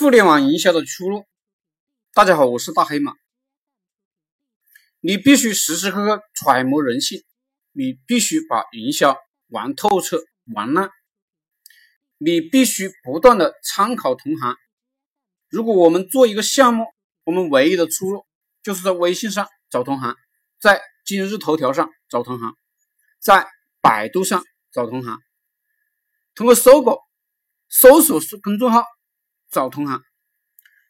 互联网营销的出路。大家好，我是大黑马。你必须时时刻刻揣摩人性，你必须把营销玩透彻、玩烂。你必须不断的参考同行。如果我们做一个项目，我们唯一的出路就是在微信上找同行，在今日头条上找同行，在百度上找同行，通过搜狗搜索公众号。找同行，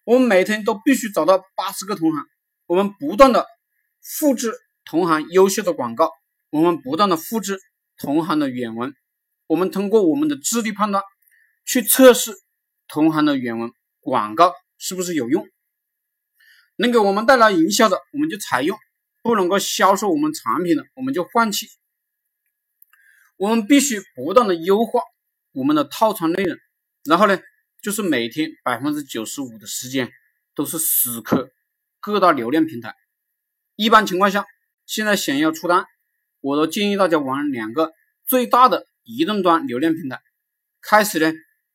我们每天都必须找到八十个同行。我们不断的复制同行优秀的广告，我们不断的复制同行的原文。我们通过我们的智力判断去测试同行的原文广告是不是有用，能给我们带来营销的，我们就采用；不能够销售我们产品的，我们就放弃。我们必须不断的优化我们的套餐内容，然后呢？就是每天百分之九十五的时间都是死磕各大流量平台。一般情况下，现在想要出单，我都建议大家玩两个最大的移动端流量平台。开始呢，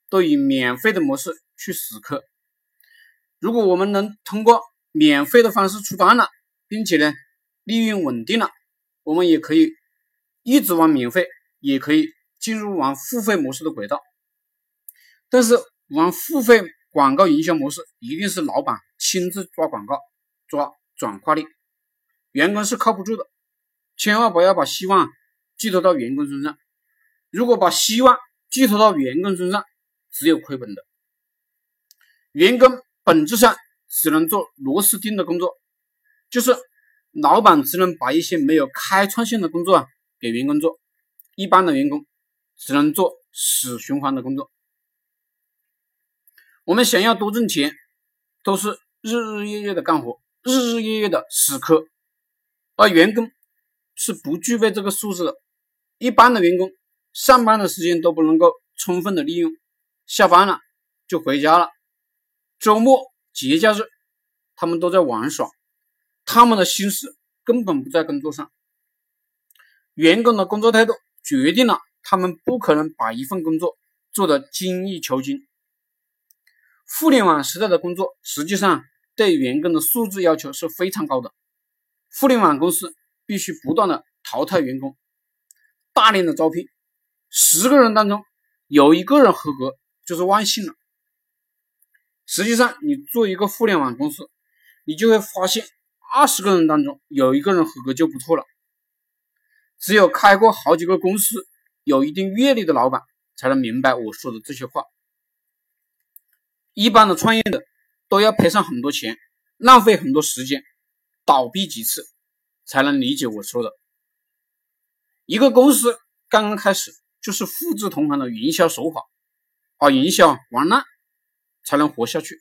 都以免费的模式去死磕。如果我们能通过免费的方式出单了，并且呢利润稳定了，我们也可以一直玩免费，也可以进入玩付费模式的轨道。但是。玩付费广告营销模式，一定是老板亲自抓广告、抓转化率，员工是靠不住的。千万不要把希望寄托到员工身上。如果把希望寄托到员工身上，只有亏本的。员工本质上只能做螺丝钉的工作，就是老板只能把一些没有开创性的工作啊给员工做，一般的员工只能做死循环的工作。我们想要多挣钱，都是日日夜夜的干活，日日夜夜的死磕，而员工是不具备这个素质的。一般的员工上班的时间都不能够充分的利用，下班了就回家了，周末节假日他们都在玩耍，他们的心思根本不在工作上。员工的工作态度决定了他们不可能把一份工作做得精益求精。互联网时代的工作，实际上对员工的素质要求是非常高的。互联网公司必须不断的淘汰员工，大量的招聘，十个人当中有一个人合格就是万幸了。实际上，你做一个互联网公司，你就会发现，二十个人当中有一个人合格就不错了。只有开过好几个公司、有一定阅历的老板，才能明白我说的这些话。一般的创业的都要赔上很多钱，浪费很多时间，倒闭几次才能理解我说的。一个公司刚刚开始就是复制同行的营销手法，把营销玩烂才能活下去。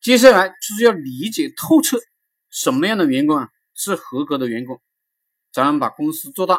接下来就是要理解透彻什么样的员工啊是合格的员工，才能把公司做大。